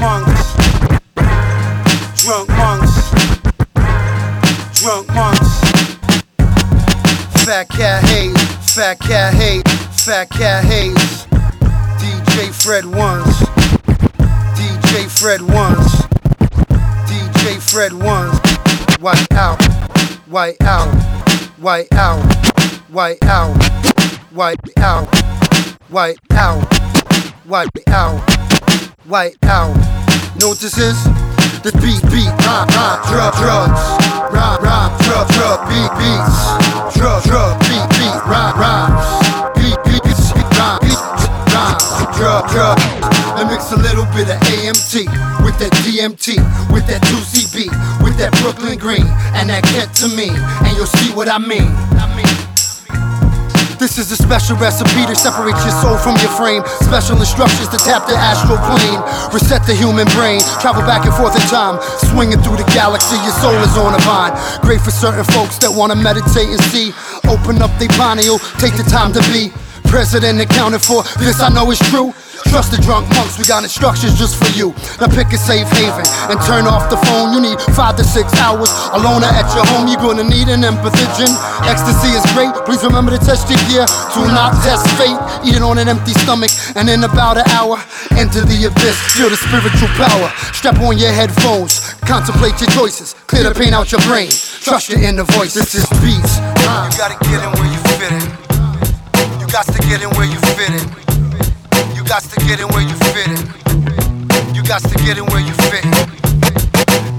monks, drunk monks, drunk monks. Fat cat Hayze, fat cat Hayze, fat cat Hayze. DJ Fred ones, DJ Fred ones, DJ Fred ones. White out, white out, white out, white out, white out, white out, white out, white out. Is? The beat, beat, ah, ah, drug, drugs, rhyme, rhyme, drug, drug, beat, beats, drug, drug, beat, beat, rhyme, rhymes, beat, beats, rhyme, beat, rhymes, drug, drug. And mix a little bit of AMT with that DMT, with that 2CB, with that Brooklyn Green, and that me, and you'll see what I mean. I mean. This is a special recipe to separate your soul from your frame. Special instructions to tap the astral plane. Reset the human brain. Travel back and forth in time. Swinging through the galaxy, your soul is on a vine. Great for certain folks that wanna meditate and see. Open up they pineal, take the time to be. President accounted for, this I know is true. Trust the drunk monks, we got instructions just for you. Now pick a safe haven and turn off the phone. You need five to six hours alone at your home. You're gonna need an empathogen. Ecstasy is great, please remember to test your gear. Do not test fate. It on an empty stomach, and in about an hour, enter the abyss. Feel the spiritual power. Strap on your headphones, contemplate your choices. Clear the pain out your brain. Trust your inner voice. This is beats. You gotta get in where. You got to get in where you fit in. You got to get in where you fit in. You got to get in where you fit in.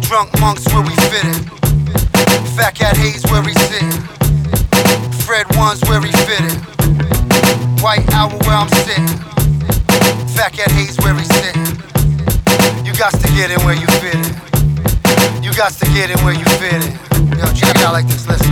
Drunk monks where we fit in. Fat cat Hayze where he sitting. Fred ones where he fit in. White Owl where I'm sitting. Fat cat Hayze where he sitting. You got to get in where you fit in. You got to get in where you fit in. Yo, check it out like this. Listen.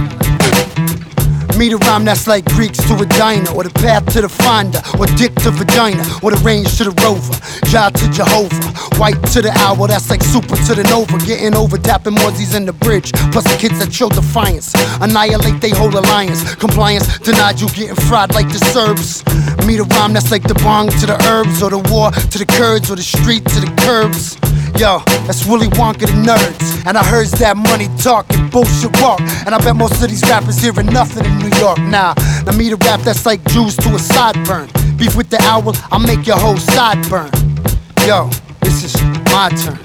Meet a rhyme that's like Greeks to a diner, or the path to the finder, or dick to vagina, or the range to the rover, Jah to Jehovah, white to the owl, that's like super to the Nova, getting over tapping Mozzies in the bridge, plus the kids that show defiance, annihilate they whole alliance, compliance denied you getting fried like the Serbs. Meet a rhyme that's like the bong to the herbs, or the war to the Kurds, or the street to the curbs. Yo, that's Willy Wonka the nerds. And I heard that money talking bullshit walk. And I bet most of these rappers hearing nothing in New York. Nah, now me to rap that's like Jews to a sideburn. Beef with the owl, I'll make your whole side burn. Yo, this is my turn.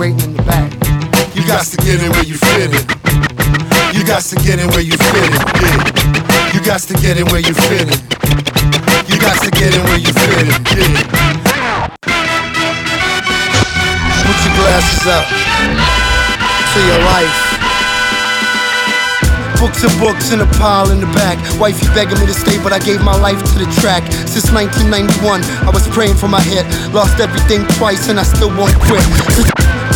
Waiting in the back. You got to get in where you fit in. You got to get in where you fit in. Yeah. You got to get in where you fit in. You got to get in where you fit in. Yeah. Put your glasses up to your life. Books and books in a pile in the back. Wifey begging me to stay, but I gave my life to the track. Since 1991, I was praying for my hit. Lost everything twice, and I still won't quit.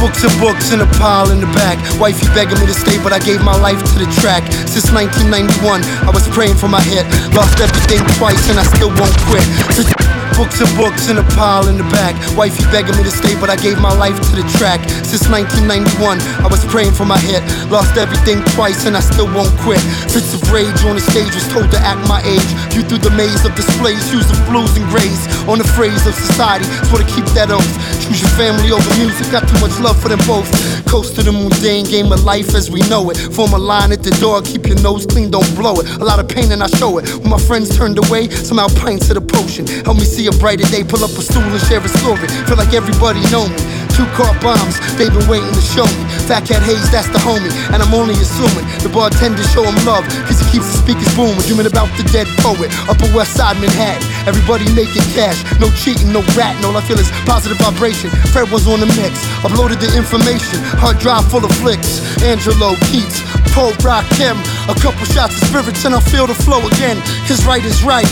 Books and books in a pile in the back. Wifey begging me to stay, but I gave my life to the track. Since 1991, I was praying for my hit. Lost everything twice, and I still won't quit. Books and books in a pile in the back. Wifey begging me to stay, but I gave my life to the track. Since 1991, I was praying for my hit. Lost everything twice, and I still won't quit. Fits of rage on the stage was told to act my age. You through the maze of displays, use of blues and grays. On the phrase of society, sort of keep that oath. Choose your family over music, got too much love for them both. Coast to the mundane game of life as we know it. Form a line at the door, keep your nose clean, don't blow it. A lot of pain and I show it. When my friends turned away, somehow pints of the potion. Help me see a brighter day, pull up a stool and share a story. Feel like everybody know me. Two car bombs, they've been waiting to show me. Fat Cat Hayze, that's the homie, and I'm only assuming the bartender show him love, cause he keeps the speakers booming. Dreaming about the dead poet, Upper West Side Manhattan. Everybody making cash, no cheating, no ratting. All I feel is positive vibration. Fred was on the mix, uploaded the information. Hard drive full of flicks. Angelou Keats, Paul Rock Kim. A couple shots of spirits and I feel the flow again. Cause right is right,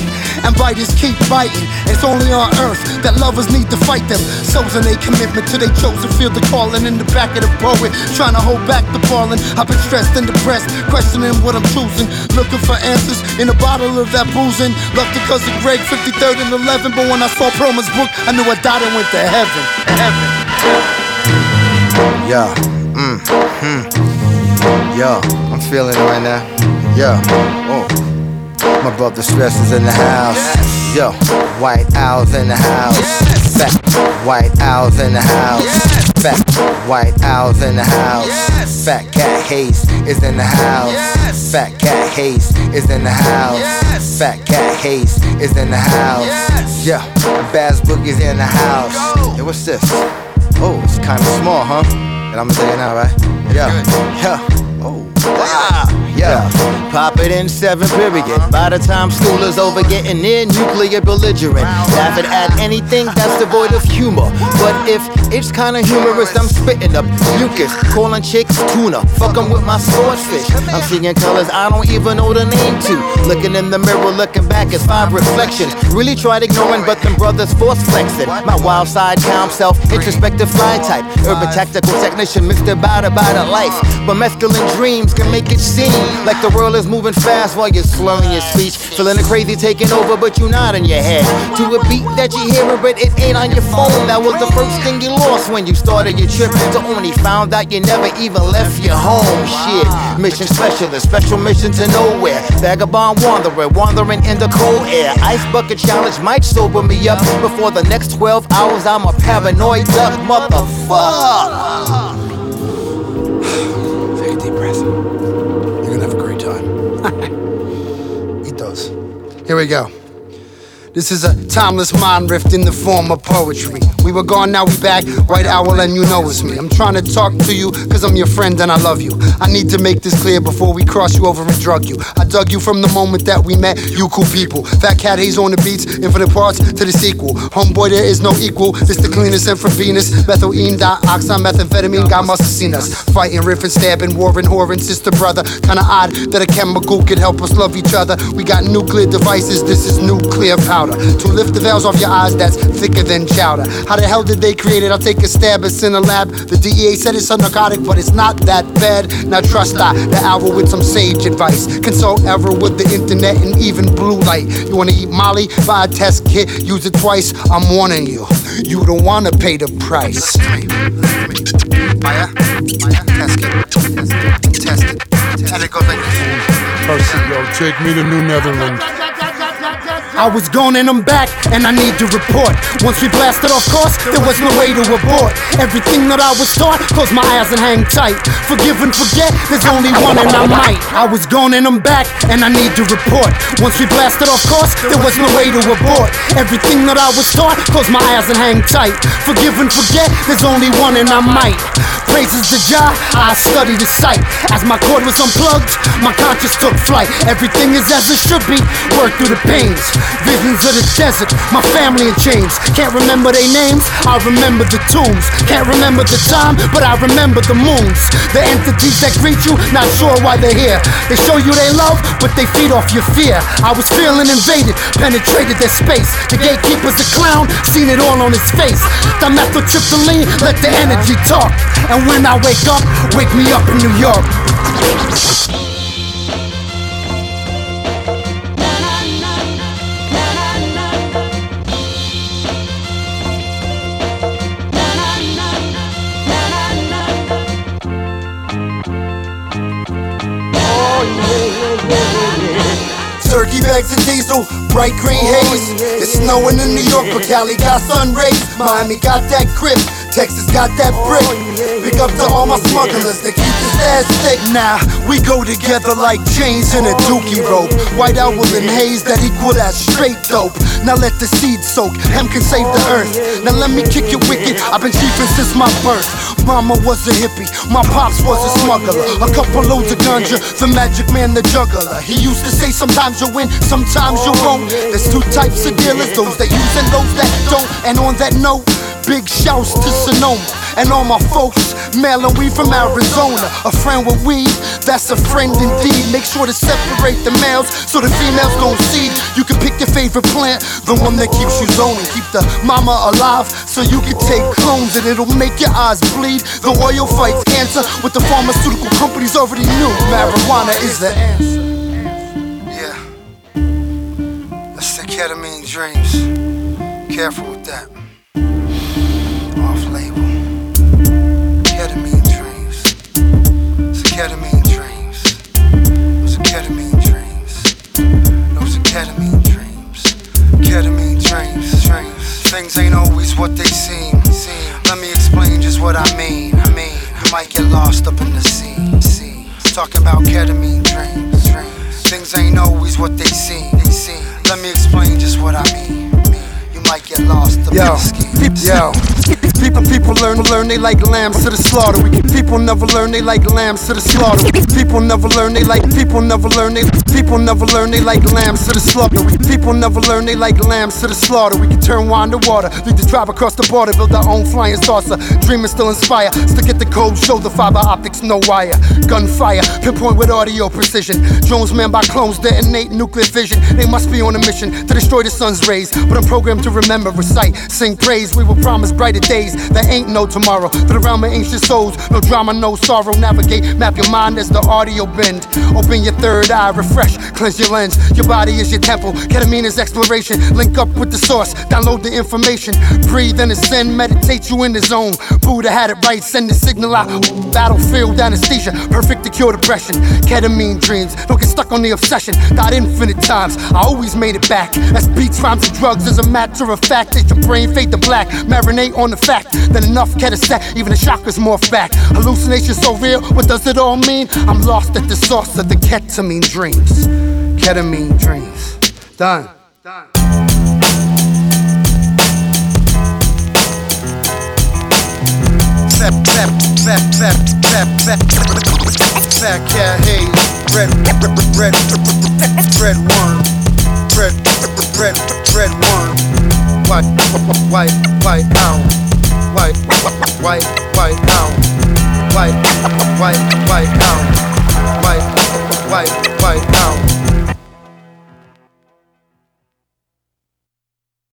and biters keep biting. It's only on earth that lovers need to fight them. Souls and a commitment to their chosen field the calling in the back of the poet. Trying to hold back the falling. I've been stressed and depressed, questioning what I'm choosing. Looking for answers in a bottle of that boozing. Love to cousin Greg, 53rd and 11. But when I saw Proma's book, I knew I died and went to heaven. Heaven. Yeah, mm, hmm. Yo, I'm feeling it right now. Yo, oh. My brother Stress is in the house. Yo, White Owl's in the house. Fat white owls in the house. Fat white owls in the house. Fat cat Hayze is in the house. Fat cat Hayze is in the house. Fat cat Hayze is in the house. Yeah, Baz Boogie's in the house. Hey, what's this? Oh, it's kinda small, huh? And I'm gonna say it now, right? Yeah, yeah. Oh, wow. Yeah, pop it in seven period. By the time school is over, getting near nuclear belligerent. Laughing at anything that's devoid of humor. But if it's kinda humorous, I'm spitting up mucus. Calling chicks tuna. Fuck 'em with my swordfish. I'm seeing colors I don't even know the name to. Looking in the mirror, looking back, it's five reflections. Really tried ignoring, but them brothers force flexing. My wild side, calm self, introspective fly type. Urban tactical technician, Mr. Bada Bada life. But masculine dreams can make it seem like the world is moving fast while you're slurring your speech. Feeling the crazy taking over, but you're not in your head. To a beat that you hear, but it ain't on your phone. That was the first thing you lost when you started your trip. To only found out you never even left your home. Shit. Mission specialist, special mission to nowhere. Vagabond wanderer, wandering in the cold air. Ice bucket challenge might sober me up. Before the next 12 hours, I'm a paranoid duck, motherfucker. Here we go. This is a timeless mind rift in the form of poetry. We were gone, now we're back. White owl, and you know it's me. I'm trying to talk to you, cause I'm your friend and I love you. I need to make this clear before we cross you over and drug you. I dug you from the moment that we met, you cool people. Fat Cat Hayze on the beats, infinite parts to the sequel. Homeboy, there is no equal. This the cleanest intravenous. Methylene, dioxin, methamphetamine, God must have seen us. Fighting, riffing, stabbing, warring, whoring, sister, brother. Kinda odd that a chemical could help us love each other. We got nuclear devices, this is nuclear powder. To lift the veils off your eyes, that's thicker than chowder. How the hell did they create it? I'll take a stab, it's in a lab. The DEA said it's a narcotic, but it's not that bad. Now trust I, the owl with some sage advice. Consult ever with the internet and even blue light. You wanna eat Molly? Buy a test kit, use it twice. I'm warning you, you don't wanna pay the price. Maya, Maya, test kit, test it, test it. And it goes like this. Percy, yo, take me to New Netherlands. I was gone and I'm back, and I need to report. Once we blasted off course, there was no way to abort. Everything that I was taught, close my eyes and hang tight. Forgive and forget, there's only one and I might. I was gone and I'm back, and I need to report. Once we blasted off course, there was no way to abort. Everything that I was taught, close my eyes and hang tight. Forgive and forget, there's only one and I might. Praises the Jah, I study the sight. As my cord was unplugged, my conscience took flight. Everything is as it should be, work through the pains. Visions of the desert, my family in chains. Can't remember their names, I remember the tombs. Can't remember the time, but I remember the moons. The entities that greet you, not sure why they're here. They show you they love, but they feed off your fear. I was feeling invaded, penetrated their space. The gatekeeper's a clown, seen it all on his face. Dimethyltryptamine, let the energy talk. And when I wake up, wake me up in New York. Bags of diesel, bright green oh, haze. It's snowing in New York, but Cali got sun rays. Miami got that grip, Texas got that brick. Oh, Big up to all my smugglers that keep this ass thick. Now we go together like chains in a oh, dookie rope. White owl and Hayze that equal that straight dope. Now let the seed soak, hemp can save the oh, earth. Now let me kick it wicked, I've been chiefing since my birth. Mama was a hippie, my pops was a smuggler. A couple loads of ganja, the magic man, the juggler. He used to say sometimes you win, sometimes you won't. There's two types of dealers, those that use and those that don't. And on that note, big shouts to Sonoma and all my folks. Mailing weed from Arizona. A friend with weed, that's a friend indeed. Make sure to separate the males so the females don't seed. You can pick your favorite plant, the one that keeps you zoning. Keep the mama alive so you can take clones and it'll make your eyes bleed. The oil fights cancer, what the pharmaceutical companies already knew. Marijuana is the answer. Yeah. That's the ketamine dreams. Careful with that. Ketamine dreams. Those are ketamine dreams. Those are ketamine dreams. Ketamine dreams. Dreams. Things ain't always what they seem. Let me explain just what I mean. I mean, you might get lost up in the scene. scene. Talking about ketamine dreams. dreams. Things ain't always what they seem. They seem. Let me explain just what I mean. You might get lost up Yo, yo. People, people learn, learn they like lambs to the slaughter. We, people never learn they like lambs to the slaughter. People never learn they like, people never learn they, people never learn they like lambs to the slaughter. We, people never learn they like lambs to the slaughter. We can turn wine to water, lead the drive across the border, build our own flying saucer. Dreaming still inspire, stick at the code, show the fiber optics, no wire. Gunfire, pinpoint with audio precision. Drones manned by clones, detonate nuclear fission. They must be on a mission to destroy the sun's rays. But I'm programmed to remember, recite, sing praise. We were promised brighter days. There ain't no tomorrow. To the realm of ancient souls, no drama, no sorrow. Navigate, map your mind as the audio bend. Open your third eye, refresh, cleanse your lens. Your body is your temple. Ketamine is exploration. Link up with the source, download the information. Breathe and ascend, meditate you in the zone. Buddha had it right, send the signal out. Battlefield anesthesia, perfect to cure depression. Ketamine dreams, don't get stuck on the obsession. Died infinite times, I always made it back. That's beats, rhymes, and drugs. As a matter of fact, make your brain fade to black. Marinate on the fact that enough ketamine, even the chakras more fact. Hallucination so real, what does it all mean? I'm lost at the source of the ketamine dreams. Ketamine dreams. Done. Fat, fat, fat, fat, fat, fat, fat cat Hayze. Red, red, red, red one. Red, red, red one. White, white, white out. White, white, white out. White, white, white. White, white, white